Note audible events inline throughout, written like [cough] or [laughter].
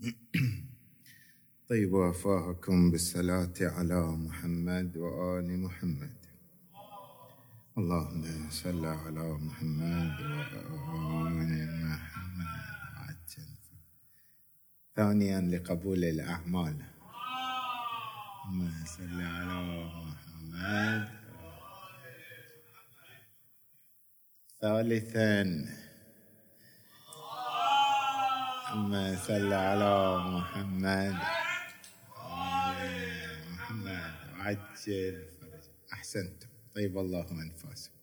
[clears throat] طيب وفاهكم بالصلاة على محمد وآل محمد. اللهم صل على محمد وآل محمد. ثانيا لقبول الأعمال. اللهم صل على محمد. ثالثا اللهم صل على محمد محمد. عجل. أحسنتم طيب الله أنفاسكم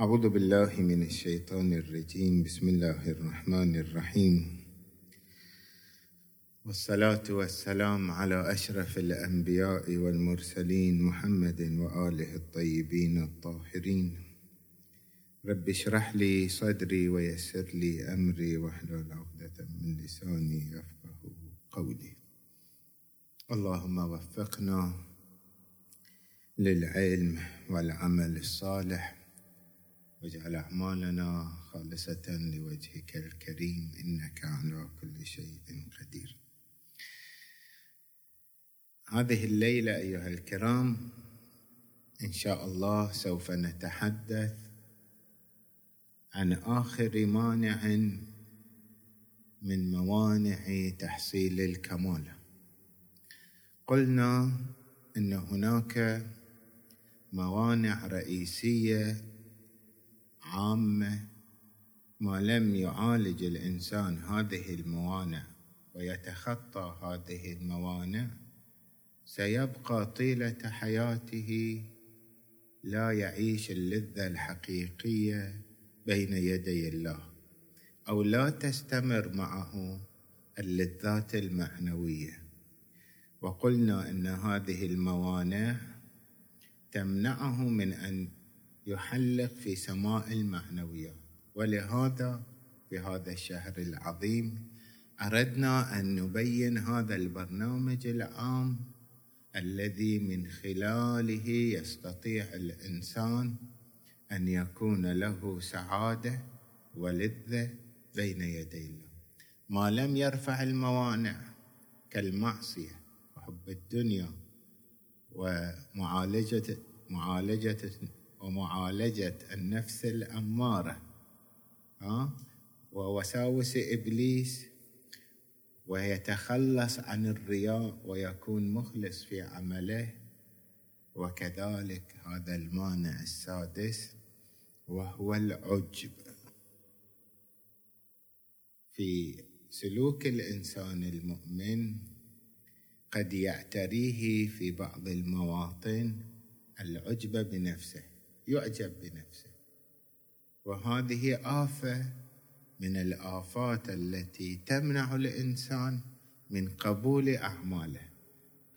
أعوذ بالله من الشيطان الرجيم. بسم الله الرحمن الرحيم. والصلاة والسلام على أشرف الأنبياء والمرسلين محمد وآله الطيبين الطاهرين. رب اشرح لي صدري ويسر لي أمري واحلل عقدة من لساني يفقه قولي. اللهم وفقنا للعلم والعمل الصالح واجعل أعمالنا خالصة لوجهك الكريم إنك على كل شيء قدير. هذه الليلة أيها الكرام إن شاء الله سوف نتحدث عن آخر مانع من موانع تحصيل الكمال قلنا إن هناك موانع رئيسية عامة ما لم يعالج الإنسان هذه الموانع ويتخطى هذه الموانع سيبقى طيلة حياته لا يعيش اللذة الحقيقية بين يدي الله أو لا تستمر معه اللذات المعنوية. وقلنا إن هذه الموانع تمنعه من أن يحلق في سماء المعنويات ولهذا في هذا الشهر العظيم أردنا أن نبين هذا البرنامج العام الذي من خلاله يستطيع الإنسان أن يكون له سعادة ولذة بين يدي الله ما لم يرفع الموانع كالمعصية وحب الدنيا ومعالجة معالجة ومعالجة النفس الأمارة ها؟ ووساوس إبليس ويتخلص عن الرياء ويكون مخلص في عمله. وكذلك هذا المانع السادس وهو العجب في سلوك الإنسان المؤمن قد يعتريه في بعض المواطن العجب بنفسه يعجب بنفسه. وهذه آفة من الآفات التي تمنع الإنسان من قبول أعماله.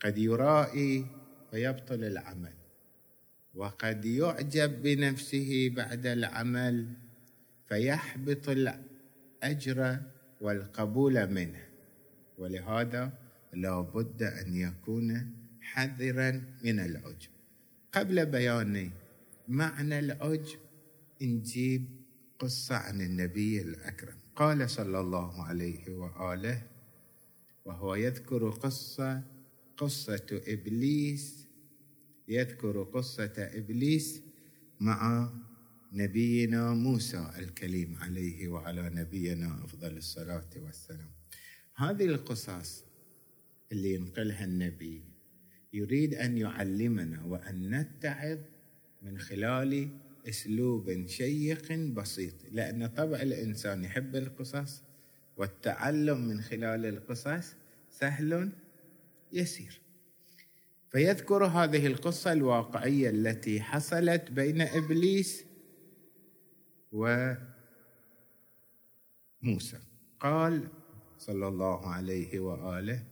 قد يرائي فيبطل العمل. وقد يعجب بنفسه بعد العمل فيحبط الأجر والقبول منه. ولهذا لا بد أن يكون حذرا من العجب. قبل بيان معنى العجب نجيب قصة عن النبي الأكرم. قال صلى الله عليه وآله وهو يذكر قصة قصة إبليس يذكر قصة إبليس مع نبينا موسى الكليم عليه وعلى نبينا أفضل الصلاة والسلام. هذه القصص اللي ينقلها النبي يريد أن يعلمنا وأن نتعظ من خلال أسلوب شيق بسيط لأن طبع الإنسان يحب القصص والتعلم من خلال القصص سهل يسير. فيذكر هذه القصة الواقعية التي حصلت بين إبليس وموسى. قال صلى الله عليه وآله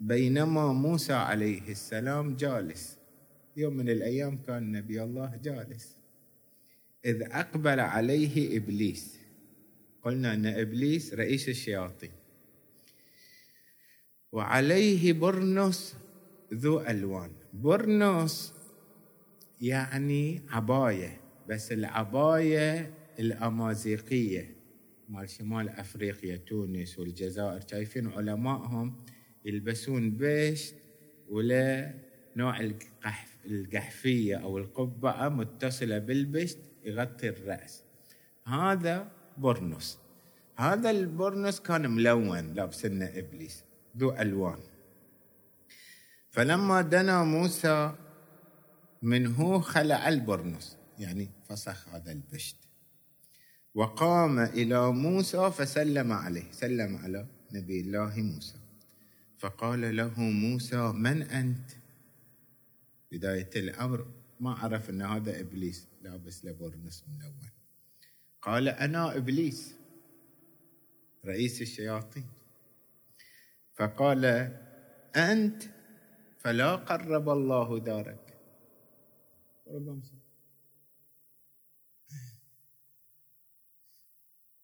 بينما موسى عليه السلام جالس. يوم من الأيام كان نبي الله جالس. إذ أقبل عليه إبليس. قلنا أن إبليس رئيس الشياطين. وعليه برنس ذو ألوان. برنوس يعني عباية بس العباية الأمازيقية مال شمال أفريقيا تونس والجزائر. شايفين علمائهم يلبسون بيشت ولا نوع القحف القحفية أو القبعه متصلة بالبشت يغطي الرأس. هذا برنس هذا البرنس كان ملون لابس لنا إبليس. ذو ألوان. فلما دنا موسى منه خلع البرنس يعني فسخ هذا البشت. وقام إلى موسى فسلم عليه سلم على نبي الله موسى. فقال له موسى من أنت؟ بداية الأمر ما عرف إن هذا إبليس لابس له برنس ملون قال أنا إبليس رئيس الشياطين. فقال أنت؟ فلا قرب الله دارك.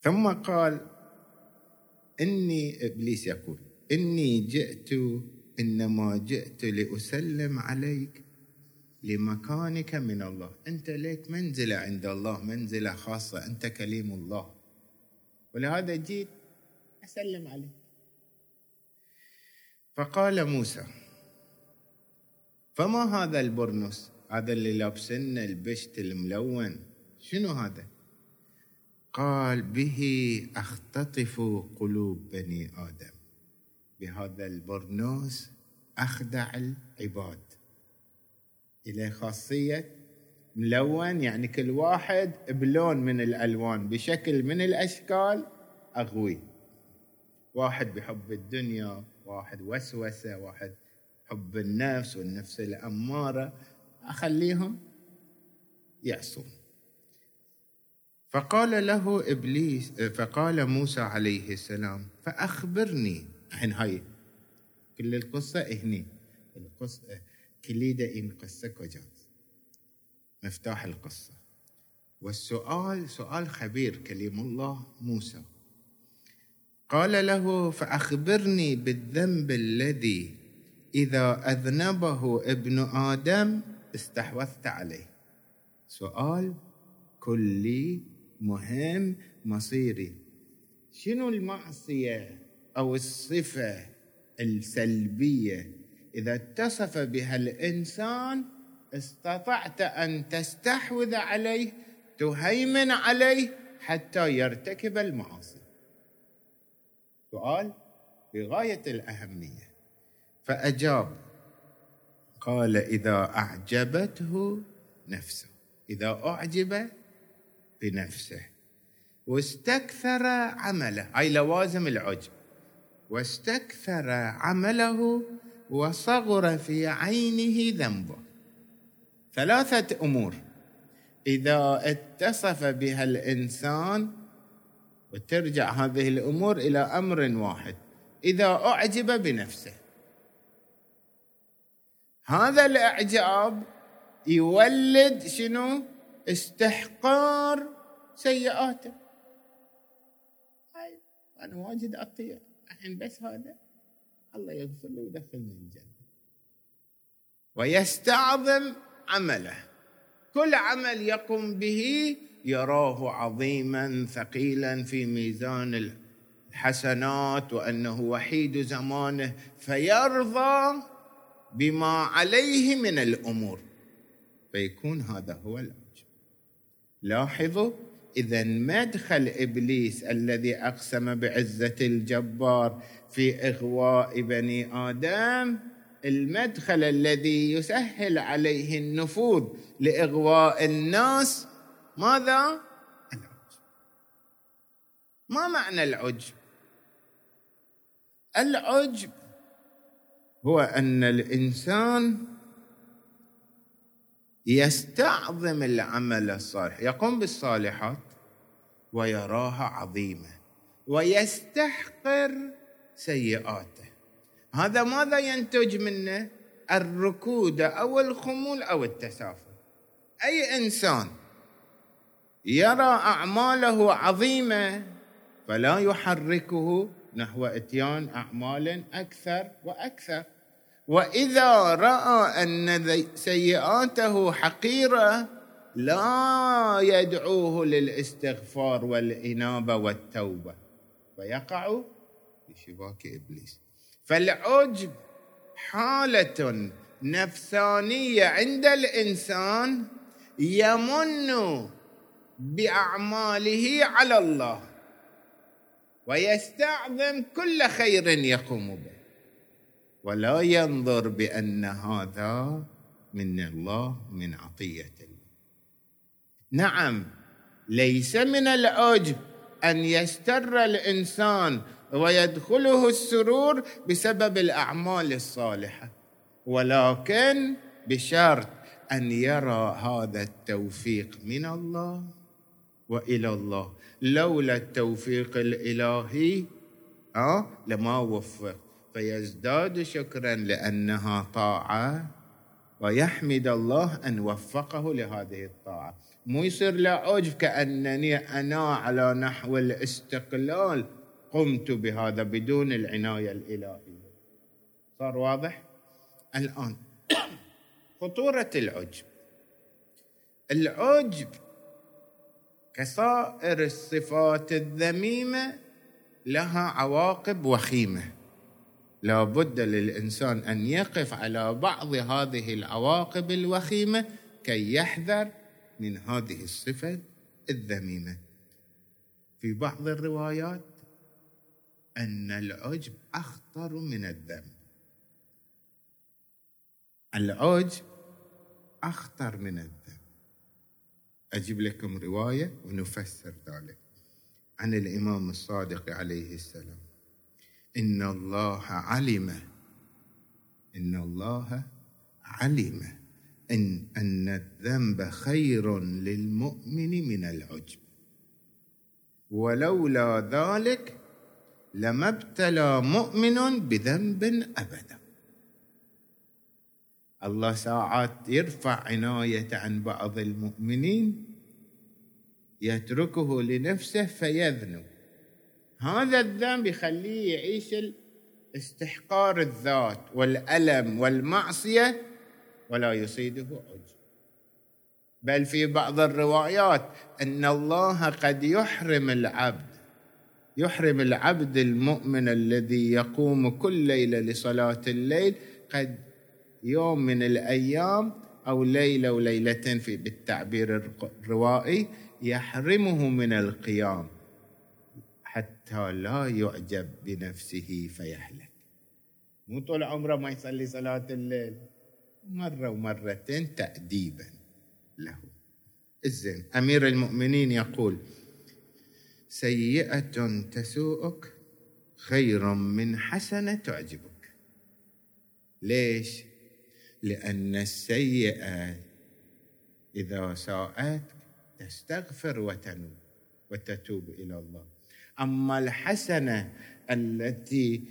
ثم قال إني إبليس يقول إني جئت إنما جئت لأسلم عليك لمكانك من الله. أنت لك منزلة عند الله منزلة خاصة أنت كليم الله. ولهذا جيت أسلم عليك. فقال موسى فما هذا البرنس؟ هذا اللي لابسن البشت الملون. شنو هذا؟ قال به أختطف قلوب بني آدم. بهذا البرنوس أخدع العباد. إلى خاصية ملون يعني كل واحد بلون من الألوان بشكل من الأشكال أغوي. واحد بحب الدنيا واحد وسوسة واحد حب النفس والنفس الأمارة أخليهم يعصون. فقال له إبليس فقال موسى عليه السلام فأخبرني. الحين هاي كل القصة هني. القصة كليدة إن قصه كوجات مفتاح القصة. والسؤال سؤال خبير كليم الله موسى. قال له فأخبرني بالذنب الذي إذا أذنبه ابن آدم استحوذت عليه. سؤال كلي مهم مصيري. شنو المعصية أو الصفة السلبية؟ إذا اتصف بها الإنسان استطعت أن تستحوذ عليه تهيمن عليه حتى يرتكب المعاصي. سؤال بغاية الأهمية. فأجاب قال إذا أعجبته نفسه إذا أعجب بنفسه. واستكثر عمله هاي لوازم العجب. واستكثر عمله وصغر في عينه ذنبه. ثلاثة أمور. إذا اتصف بها الإنسان وترجع هذه الأمور إلى أمر واحد. إذا أعجب بنفسه. هذا الإعجاب يولد شنو؟ استحقار سيئاته. هاي أنا واجد أطيع الحين بس هذا. الله يغفر له ويدخلني الجنة. ويستعظم عمله. كل عمل يقوم به يراه عظيما ثقيلا في ميزان الحسنات وأنه وحيد زمانه. فيرضى بما عليه من الأمور. فيكون هذا هو العجب. لاحظوا إذا مدخل إبليس الذي أقسم بعزة الجبار في إغواء بني آدم المدخل الذي يسهل عليه النفوذ لإغواء الناس ماذا؟ العجب. ما معنى العجب؟ العجب هو أن الإنسان يستعظم العمل الصالح يقوم بالصالحات ويراها عظيمه ويستحقر سيئاته. هذا ماذا ينتج منه؟ الركود أو الخمول أو التسافل أي إنسان يرى أعماله عظيمة فلا يحركه نحو إتيان أعمال أكثر وأكثر. وإذا رأى أن سيئاته حقيرة لا يدعوه للاستغفار والإنابة والتوبة. فيقع في شباك إبليس. فالعجب حالة نفسانية عند الإنسان يمن بأعماله على الله. ويستعظم كل خير يقوم به. ولا ينظر بأن هذا من الله من عطية الله. نعم ليس من العجب أن يستر الإنسان ويدخله السرور بسبب الأعمال الصالحة. ولكن بشرط أن يرى هذا التوفيق من الله. وإلى الله. لولا التوفيق الإلهي أه لما وفق. فيزداد شكرا لأنها طاعة ويحمد الله أن وفقه لهذه الطاعة. مو يصير له عجب كأنني أنا على نحو الاستقلال قمت بهذا بدون العناية الإلهية. صار واضح؟ الآن [coughs] خطورة العجب. العجب كسائر الصفات الذميمة لها عواقب وخيمة. لا بد للإنسان أن يقف على بعض هذه العواقب الوخيمة كي يحذر من هذه الصفة الذميمة. في بعض الروايات أن العجب أخطر من الذنب العجب أخطر من الذنب أجيب لكم رواية ونفسر ذلك. عن الإمام الصادق عليه السلام. إن الله علم. إن الله علم إن أن الذنب خير للمؤمن من العجب. ولولا ذلك لما ابتلى مؤمن بذنب أبدا. الله ساعات يرفع عنايته عن بعض المؤمنين يتركه لنفسه فيذنب. هذا الذنب يخليه يعيش استحقار الذات والألم والمعصية ولا يصيده عجب. بل في بعض الروايات أن الله قد يحرم العبد يحرم العبد المؤمن الذي يقوم كل ليلة لصلاة الليل قد يوم من الأيام أو ليلة وليلتين في بالتعبير الروائي يحرمه من القيام حتى لا يعجب بنفسه فيهلك. مو طول عمره ما يصلي صلاة الليل. مرة ومرتين تأديبا له. الزين. أمير المؤمنين يقول سيئة تسوءك خير من حسنة تعجبك. ليش؟ لأن السيئة إذا ساءت تستغفر وتنوب وتتوب إلى الله. أما الحسنة التي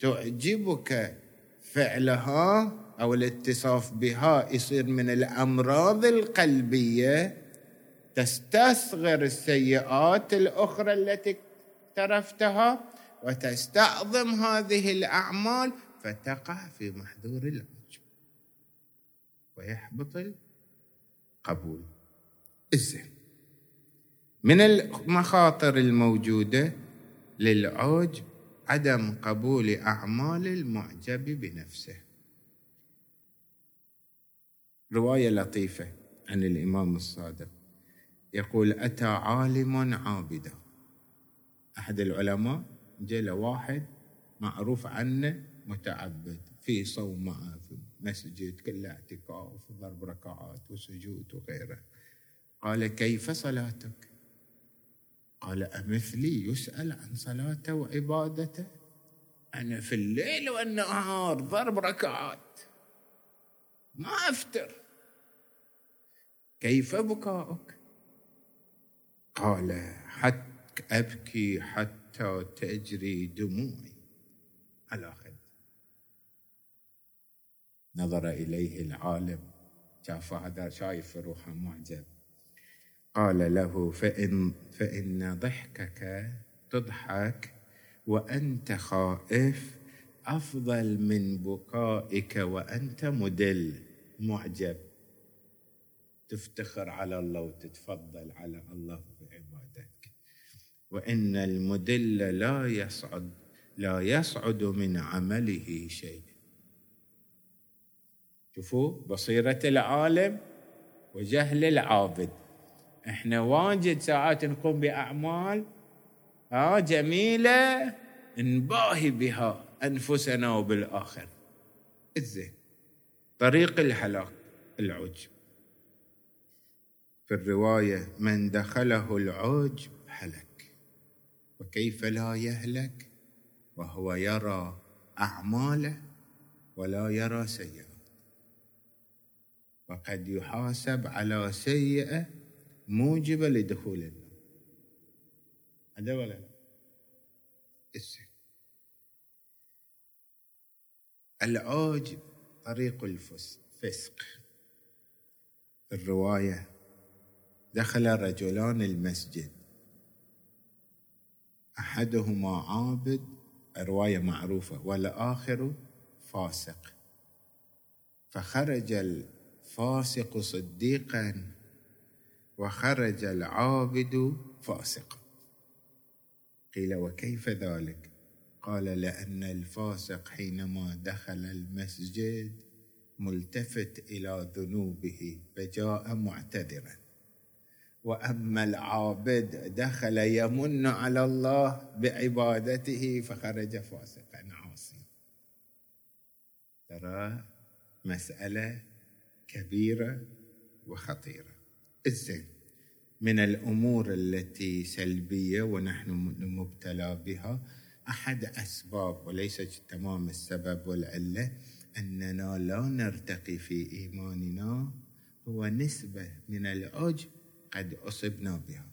تعجبك فعلها أو الاتصاف بها يصير من الأمراض القلبية تستصغر السيئات الأخرى التي اقترفتها وتستعظم هذه الأعمال فتقع في محذور العجب ويحبط القبول. الزين من المخاطر الموجودة للعوج عدم قبول أعمال المعجب بنفسه. رواية لطيفة عن الإمام الصادق. يقول أتى عالم عابدا. أحد العلماء جاء واحد معروف عنه متعبد في صومعه في مسجد كله اعتكاف وضرب ركعات وسجود وغيره. قال كيف صلاتك؟ قال أمثلي يسأل عن صلاته وعبادته. أنا في الليل والنهار ضرب ركعات. ما أفتر كيف بكاؤك؟ قال حتى أبكي حتى تجري دموعي. على خد نظر إليه العالم. شاف هذا شايف روحه معجب. قال له فإن, فإن ضحكك تضحك وأنت خائف أفضل من بكائك وأنت مدل معجب. تفتخر على الله وتتفضل على الله بعبادتك وإن المدل لا يصعد لا يصعد من عمله شيء. شوفوا بصيرة العالم وجهل العابد. إحنا واجد ساعات نقوم بأعمال ها جميلة نباهي بها أنفسنا وبالآخر. الزين طريق الهلاك العجب. في الرواية من دخله العجب هلك. وكيف لا يهلك؟ وهو يرى أعماله ولا يرى سيئات وقد يحاسب على سيئة موجبة لدخول النار. هذا ولا لا؟ العوج طريق الفسق في الرواية دخل رجلان المسجد. أحدهما عابد روايه معروفة والآخر فاسق. فخرج الفاسق صديقا وخرج العابد فاسقا قيل وكيف ذلك؟ قال لأن الفاسق حينما دخل المسجد ملتفت إلى ذنوبه فجاء معتذرا. وأما العابد دخل يمن على الله بعبادته فخرج فاسقا عاصيا. ترى مسألة كبيرة وخطيرة. الزين من الأمور التي سلبية ونحن مبتلى بها أحد أسباب وليس تمام السبب والعلة أننا لا نرتقي في إيماننا هو نسبة من العجب قد أصبنا بها.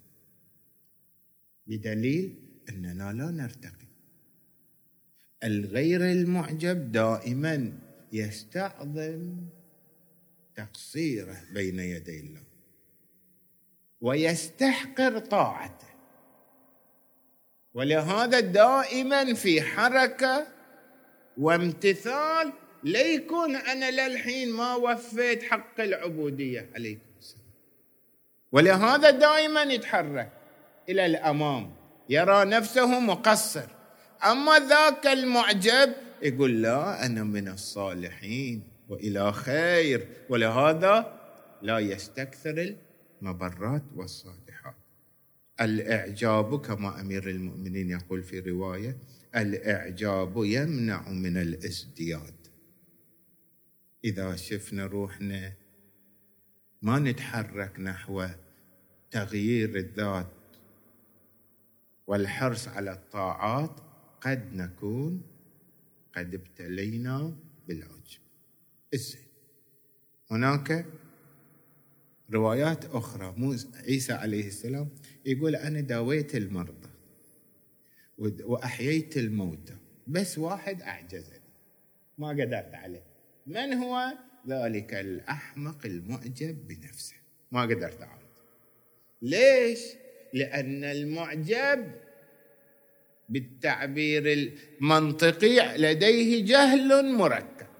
بدليل أننا لا نرتقي. الغير المعجب دائما يستعظم تقصيره بين يدي الله. ويستحقر طاعته. ولهذا دائما في حركة وامتثال ليكون أنا للحين ما وفيت حق العبودية عليكم السلام. ولهذا دائما يتحرك إلى الأمام يرى نفسه مقصر. أما ذاك المعجب يقول لا أنا من الصالحين. وإلى خير. ولهذا لا يستكثر المبرات والصالحات. الإعجاب كما أمير المؤمنين يقول في رواية الإعجاب يمنع من الازدياد. إذا شفنا روحنا ما نتحرك نحو تغيير الذات والحرص على الطاعات قد نكون قد ابتلينا بالعجب. الزين هناك روايات أخرى. عيسى عليه السلام يقول أنا داويت المرضى وأحييت الموتى. بس واحد أعجزني. ما قدرت عليه. من هو؟ ذلك الأحمق المعجب بنفسه. ما قدرت عليه ليش؟ لأن المعجب بالتعبير المنطقي لديه جهل مركب.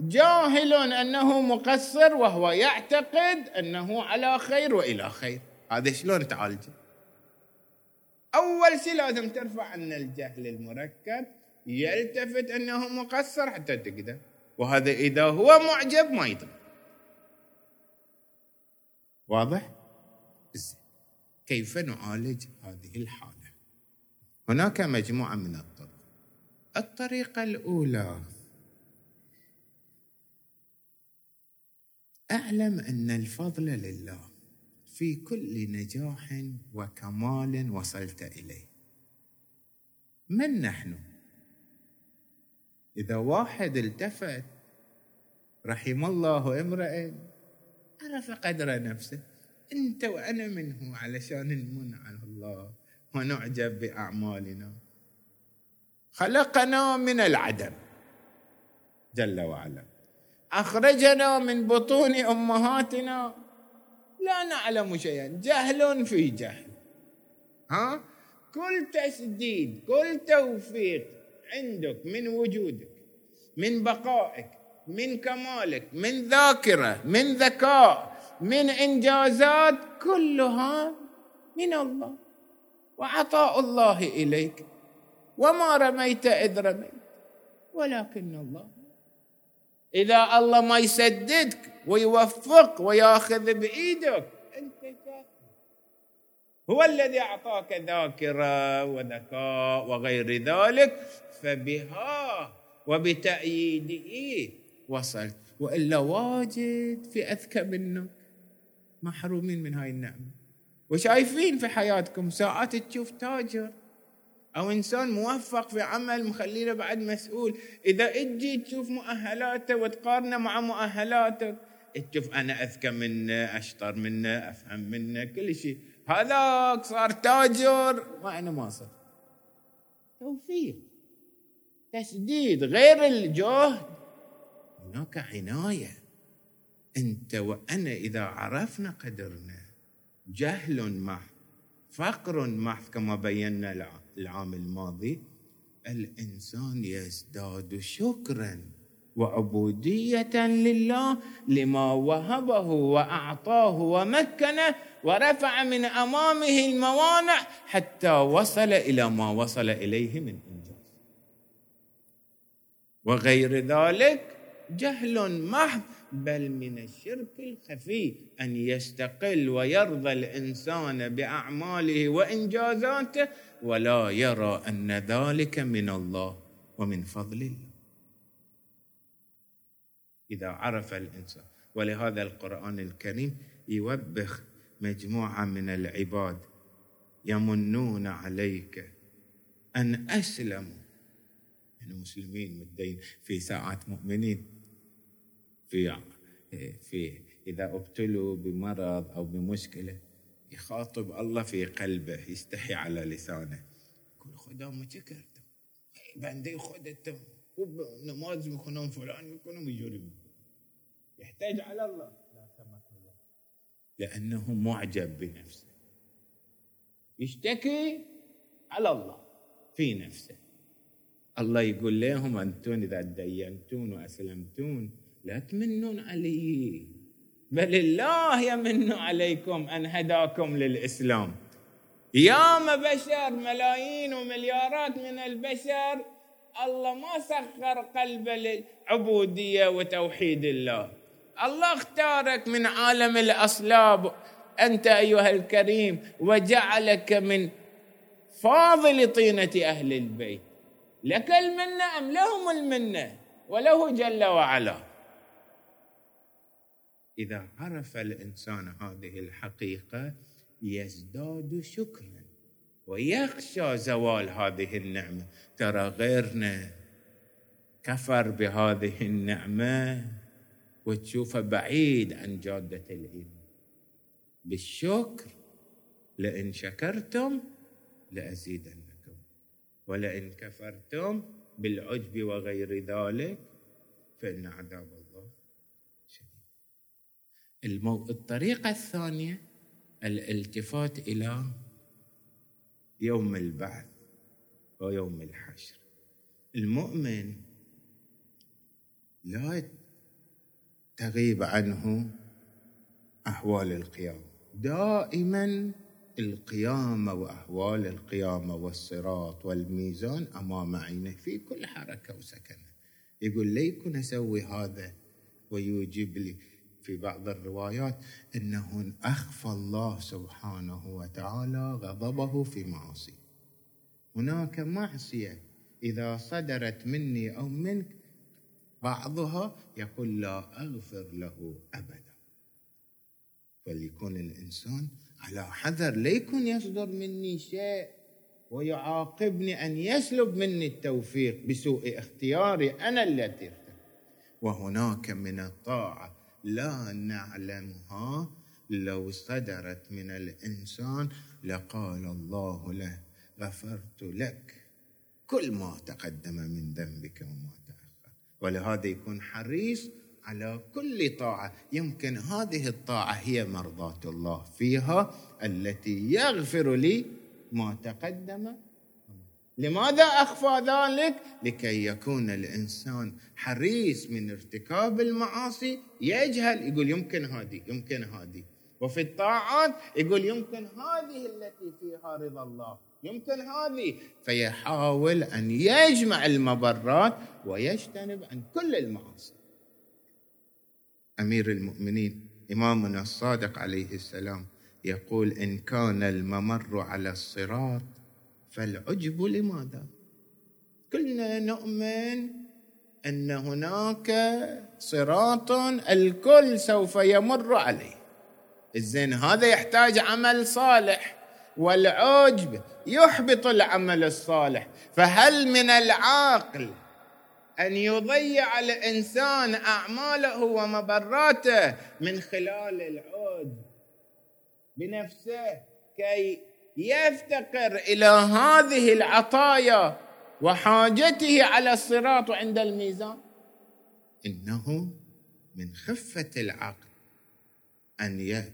جاهل أنه مقصر وهو يعتقد أنه على خير وإلى خير. هذا شلون تعالجه أول شيء لازم ترفع عن الجهل المركب يلتفت أنه مقصر حتى تقدر. وهذا إذا هو معجب ما يضر واضح؟ كيف نعالج هذه الحالة؟ هناك مجموعة من الطرق. الطريقة الأولى أعلم أن الفضل لله في كل نجاح وكمال وصلت إليه. من نحن؟ إذا واحد التفت رحم الله امرئ عرف قدر نفسه أنت وأنا منه علشان نمن على الله ونعجب بأعمالنا. خلقنا من العدم جل وعلا. أخرجنا من بطون أمهاتنا. لا نعلم شيئا. جهل في جهل. ها؟ كل تسديد كل توفيق عندك من وجودك من بقائك من كمالك من ذاكرة من ذكاء من إنجازات كلها من الله. وعطاء الله إليك. وما رميت إذ رميت. ولكن الله إذا الله ما يسددك ويوفق وياخذ بإيدك أنت هو الذي أعطاك ذاكرة وذكاء وغير ذلك فبها وبتأييده وصلت وإلا واجد في أذكى منك محرومين من هاي النعمة. وشايفين في حياتكم ساعات تشوف تاجر. أو إنسان موفق في عمل مخلينه بعد مسؤول. إذا إجي تشوف مؤهلاته وتقارنه مع مؤهلاتك تشوف أنا أذكى منه أشطر منه أفهم منه كل شيء. هذاك صار تاجر. ما أنا ما صرت. توفيق. تسديد غير الجهد. هناك عناية. أنت وأنا إذا عرفنا قدرنا جهل محض فقر محض كما بينا العام الماضي الإنسان يزداد شكرا وعبودية لله لما وهبه وأعطاه ومكنه ورفع من أمامه الموانع حتى وصل إلى ما وصل إليه من إنجاز. وغير ذلك جهل محض بل من الشرك الخفي أن يستقل ويرضى الإنسان بأعماله وانجازاته ولا يرى أن ذلك من الله ومن فضل الله. إذا عرف الإنسان ولهذا القرآن الكريم يوبخ مجموعة من العباد يمنون عليك أن أسلموا. يعني مسلمين مدين في ساعات مؤمنين. في في إذا أبتلوا بمرض أو بمشكلة يخاطب الله في قلبه يستحي على لسانه. يقول خدام شكرتم بندي خدتم نماز میکنم فلان میکنم يجرب يحتاج على الله. لا سمح الله. لأنه معجب بنفسه. يشتكي على الله في نفسه. الله يقول لهم أنتم إذا دينتون وأسلمتون لا تمنون علي. بل الله يمن عليكم أن هداكم للإسلام. ياما بشر ملايين ومليارات من البشر الله ما سخر قلبه للعبودية وتوحيد الله. الله اختارك من عالم الأصلاب أنت أيها الكريم وجعلك من فاضل طينة أهل البيت. لك المنة أم لهم المنة؟ وله جل وعلا. إذا عرف الإنسان هذه الحقيقة يزداد شكرا ويخشى زوال هذه النعمة. ترى غيرنا كفر بهذه النعمة وتشوفه بعيد عن جادة الايمان بالشكر لئن شكرتم لأزيدنكم. ولئن كفرتم بالعجب وغير ذلك فإن عذاب المو... الطريقة الثانية الالتفات إلى يوم البعث ويوم الحشر. المؤمن لا تغيب عنه أحوال القيامة. دائما القيامة وأحوال القيامة والصراط والميزان أمام عينه في كل حركة وسكنة. يقول ليكن أسوي هذا ويوجب لي. في بعض الروايات إنه أخفى الله سبحانه وتعالى غضبه في معاصي. هناك معصية إذا صدرت مني أو منك بعضها يقول لا أغفر له أبدا. فليكون الإنسان على حذر ليكن يصدر مني شيء ويعاقبني أن يسلب مني التوفيق بسوء اختياري أنا التي وهناك من الطاعة لا نعلمها لو صدرت من الإنسان لقال الله له غفرت لك. كل ما تقدم من ذنبك وما تأخر. ولهذا يكون حريص على كل طاعة. يمكن هذه الطاعة هي مرضاة الله فيها التي يغفر لي ما تقدم. لماذا أخفى ذلك؟ لكي يكون الإنسان حريص من ارتكاب المعاصي. يجهل يقول يمكن هذه يمكن هذه. وفي الطاعات يقول يمكن هذه التي فيها رضا الله يمكن هذه. فيحاول أن يجمع المبرات ويجتنب عن كل المعاصي. أمير المؤمنين إمامنا الصادق عليه السلام يقول إن كان الممر على الصراط فالعجب لماذا؟ كلنا نؤمن أن هناك صراط الكل سوف يمر عليه. الزين هذا يحتاج عمل صالح والعجب يحبط العمل الصالح. فهل من العاقل أن يضيع الإنسان أعماله ومبراته من خلال العود بنفسه كي يفتقر إلى هذه العطايا وحاجته على الصراط عند الميزان. إنه من خفة العقل أن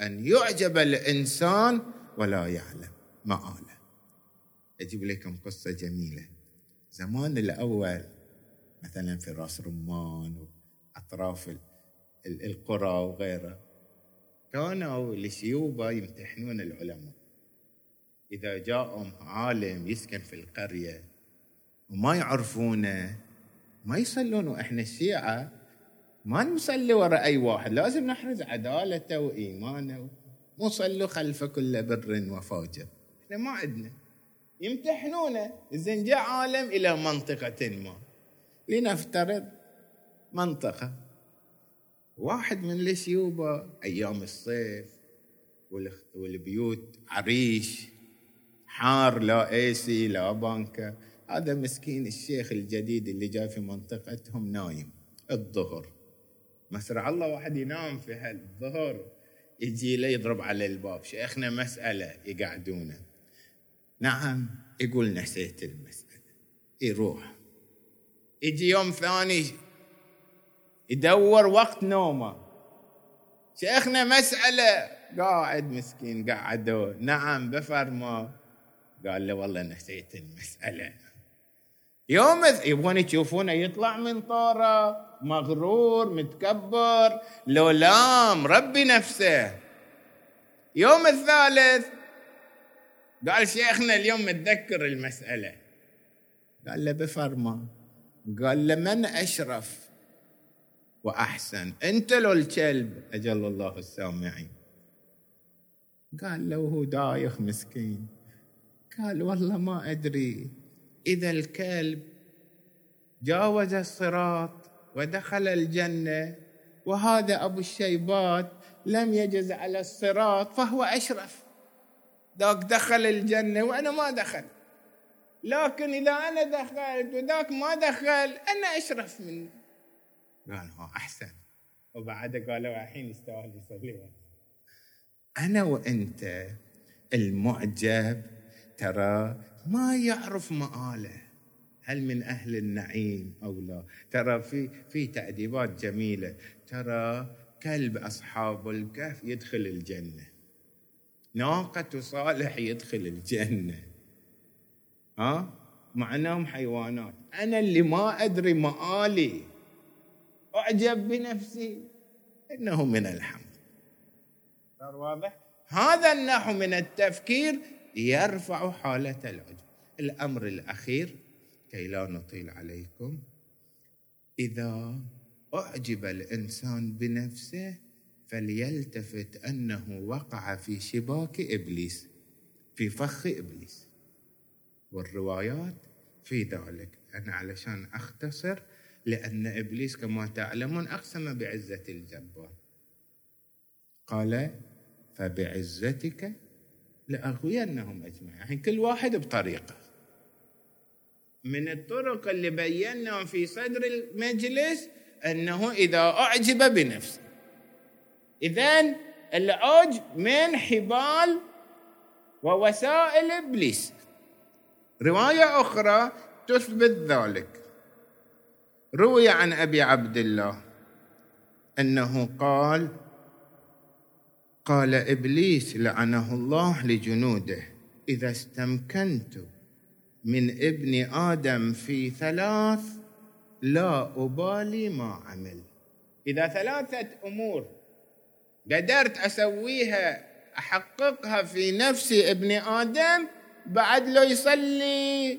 أن يعجب الإنسان ولا يعلم مآله. أجيب لكم قصة جميلة. زمان الأول مثلا في راس رمان وأطراف القرى وغيرها كانوا الشيوبه يمتحنون العلماء. إذا جاءهم عالم يسكن في القرية وما يعرفونه ما يصلون وإحنا الشيعة ما نصلي وراء أي واحد لازم نحرز عدالته وإيمانه مو صلوا خلف كل بر وفاجر. إحنا ما عندنا يمتحنونه. زين جاء عالم إلى منطقة ما. لنفترض منطقة. واحد من الشيوبة أيام الصيف والبيوت عريش. حار لا ايسي لا بانكا هذا مسكين الشيخ الجديد اللي جاي في منطقتهم نايم. الظهر. مسرع الله واحد ينام في هالظهر يجي له يضرب على الباب. شيخنا مسألة يقعدونه. نعم يقول نسيت المسألة. يروح. يجي يوم ثاني. يدور وقت نومه. شيخنا مسألة. قاعد مسكين قعدوا. نعم بفرما قال له والله نسيت المسألة. يوم يبغون يشوفونه يطلع من طارة مغرور متكبر لو لام ربي نفسه. يوم الثالث قال شيخنا اليوم متذكر المسألة. قال له بفرما قال له من أشرف وأحسن؟ أنت لو الكلب. أجل الله السامعين. قال له هو دايخ مسكين. قال والله ما أدري. إذا الكلب جاوز الصراط ودخل الجنة وهذا أبو الشيبات لم يجز على الصراط فهو أشرف. ذاك دخل الجنة وأنا ما دخل. لكن إذا أنا دخلت وذاك ما دخل أنا أشرف منه. قال هو أحسن. وبعد قالوا الحين يستاهل يصلي أنا وأنت المعجب ترى ما يعرف مآله. هل من أهل النعيم أو لا؟ ترى في في تأديبات جميلة. ترى كلب أصحاب الكهف يدخل الجنة. ناقة صالح يدخل الجنة. ها؟ معناهم حيوانات. أنا اللي ما أدري مآلي. أعجب بنفسي إنه من الحمد. صار واضح؟ هذا النحو من التفكير يرفع حالة العجب. الأمر الأخير كي لا نطيل عليكم إذا أعجب الإنسان بنفسه فليلتفت أنه وقع في شباك إبليس في فخ إبليس. والروايات في ذلك. أنا علشان أختصر لأن إبليس كما تعلمون أقسم بعزة الجبار. قال فبعزتك لأغوينهم أجمعين. يعني كل واحد بطريقة. من الطرق اللي بيناها في صدر المجلس أنه إذا أعجب بنفسه. إذن العجب من حبال ووسائل إبليس. رواية أخرى تثبت ذلك. روي عن أبي عبد الله أنه قال قال إبليس لعنه الله لجنوده إذا استمكنت من ابن آدم في ثلاث لا أبالي ما عمل. إذا ثلاثة أمور قدرت أسويها أحققها في نفس ابن آدم بعد لو يصلي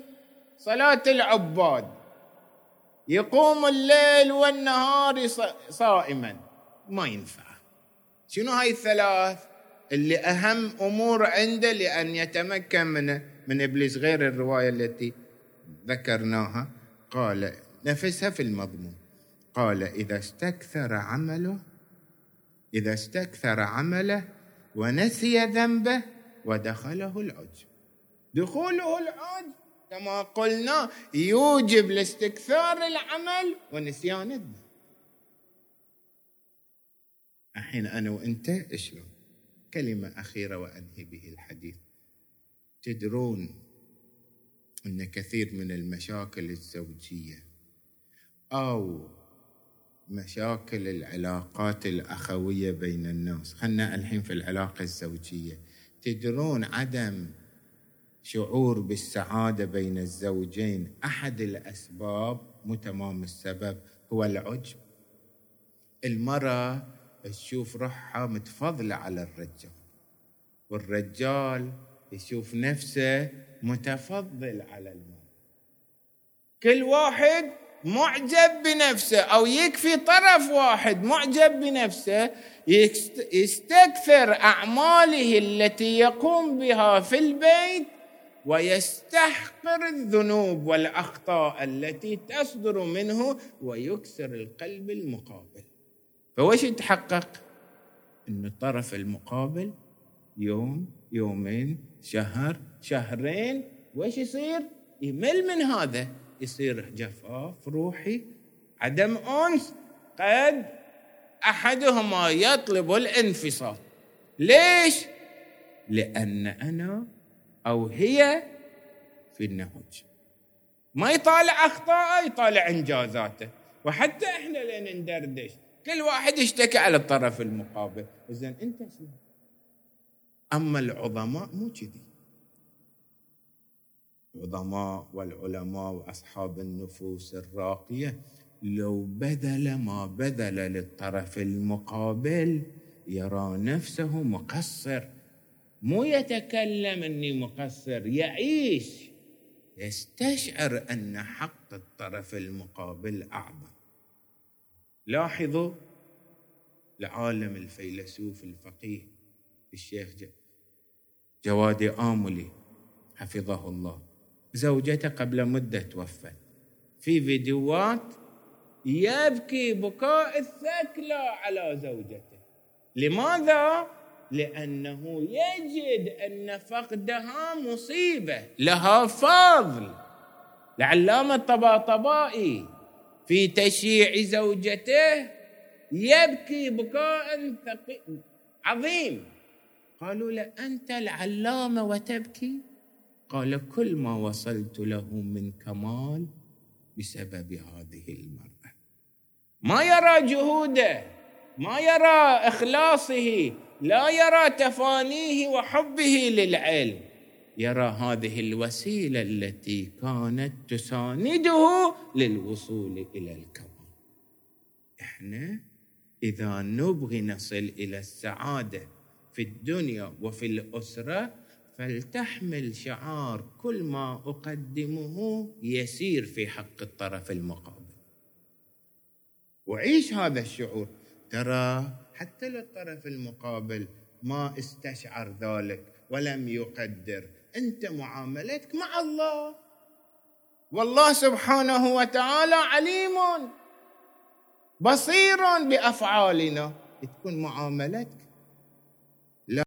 صلاة العباد. يقوم الليل والنهار صائما. ما ينفع. شنو هاي الثلاث؟ اللي أهم أمور عنده لأن يتمكن من من إبليس غير الرواية التي ذكرناها. قال نفسها في المضمون. قال إذا استكثر عمله إذا استكثر عمله ونسي ذنبه ودخله العجب. دخوله العجب كما قلنا يوجب لاستكثار العمل ونسيان الذنب. الحين أنا وأنت شلون كلمة أخيرة وأنهي به الحديث. تدرون أن كثير من المشاكل الزوجية أو مشاكل العلاقات الأخوية بين الناس خلنا الحين في العلاقة الزوجية. تدرون عدم شعور بالسعادة بين الزوجين أحد الأسباب مو تمام السبب هو العجب. المرأة تشوف روحها متفضلة على الرجال. والرجال يشوف نفسه متفضل على المرأة. كل واحد معجب بنفسه أو يكفي طرف واحد معجب بنفسه يستكثر أعماله التي يقوم بها في البيت ويستحقر الذنوب والأخطاء التي تصدر منه ويكسر القلب المقابل. فوش يتحقق؟ ان الطرف المقابل يوم يومين شهر شهرين. وش يصير؟ يمل من هذا. يصير جفاف روحي عدم أنس. قد أحدهما يطلب الانفصال. ليش؟ لأن أنا أو هي في النهج. ما يطالع اخطائه يطالع إنجازاته. وحتى إحنا لين ندردش. كل واحد يشتكي على الطرف المقابل. زين أنت شنو؟ أما العظماء مو كذي. العظماء والعلماء وأصحاب النفوس الراقية لو بذل ما بذل للطرف المقابل يرى نفسه مقصر. مو يتكلم إني مقصر يعيش. يستشعر أن حق الطرف المقابل أعظم. لاحظوا العالم الفيلسوف الفقيه الشيخ جوادي آملي حفظه الله. زوجته قبل مدة توفت. في فيديوهات يبكي بكاء الثكلى على زوجته. لماذا؟ لأنه يجد أن فقدها مصيبة. لها فضل. العلامة الطباطبائي في تشييع زوجته يبكي بكاء عظيم. قالوا له أنت العلامة وتبكي؟ قال كل ما وصلت له من كمال بسبب هذه المرأة. ما يرى جهوده ما يرى إخلاصه لا يرى تفانيه وحبه للعلم. يرى هذه الوسيلة التي كانت تسانده للوصول إلى الكمال إحنا إذا نبغي نصل إلى السعادة في الدنيا وفي الأسرة فلتحمل شعار كل ما أقدمه يسير في حق الطرف المقابل. وعيش هذا الشعور. ترى حتى للطرف المقابل ما استشعر ذلك ولم يقدر. أنت معاملتك مع الله. والله سبحانه وتعالى عليم بصير بأفعالنا. تكون معاملتك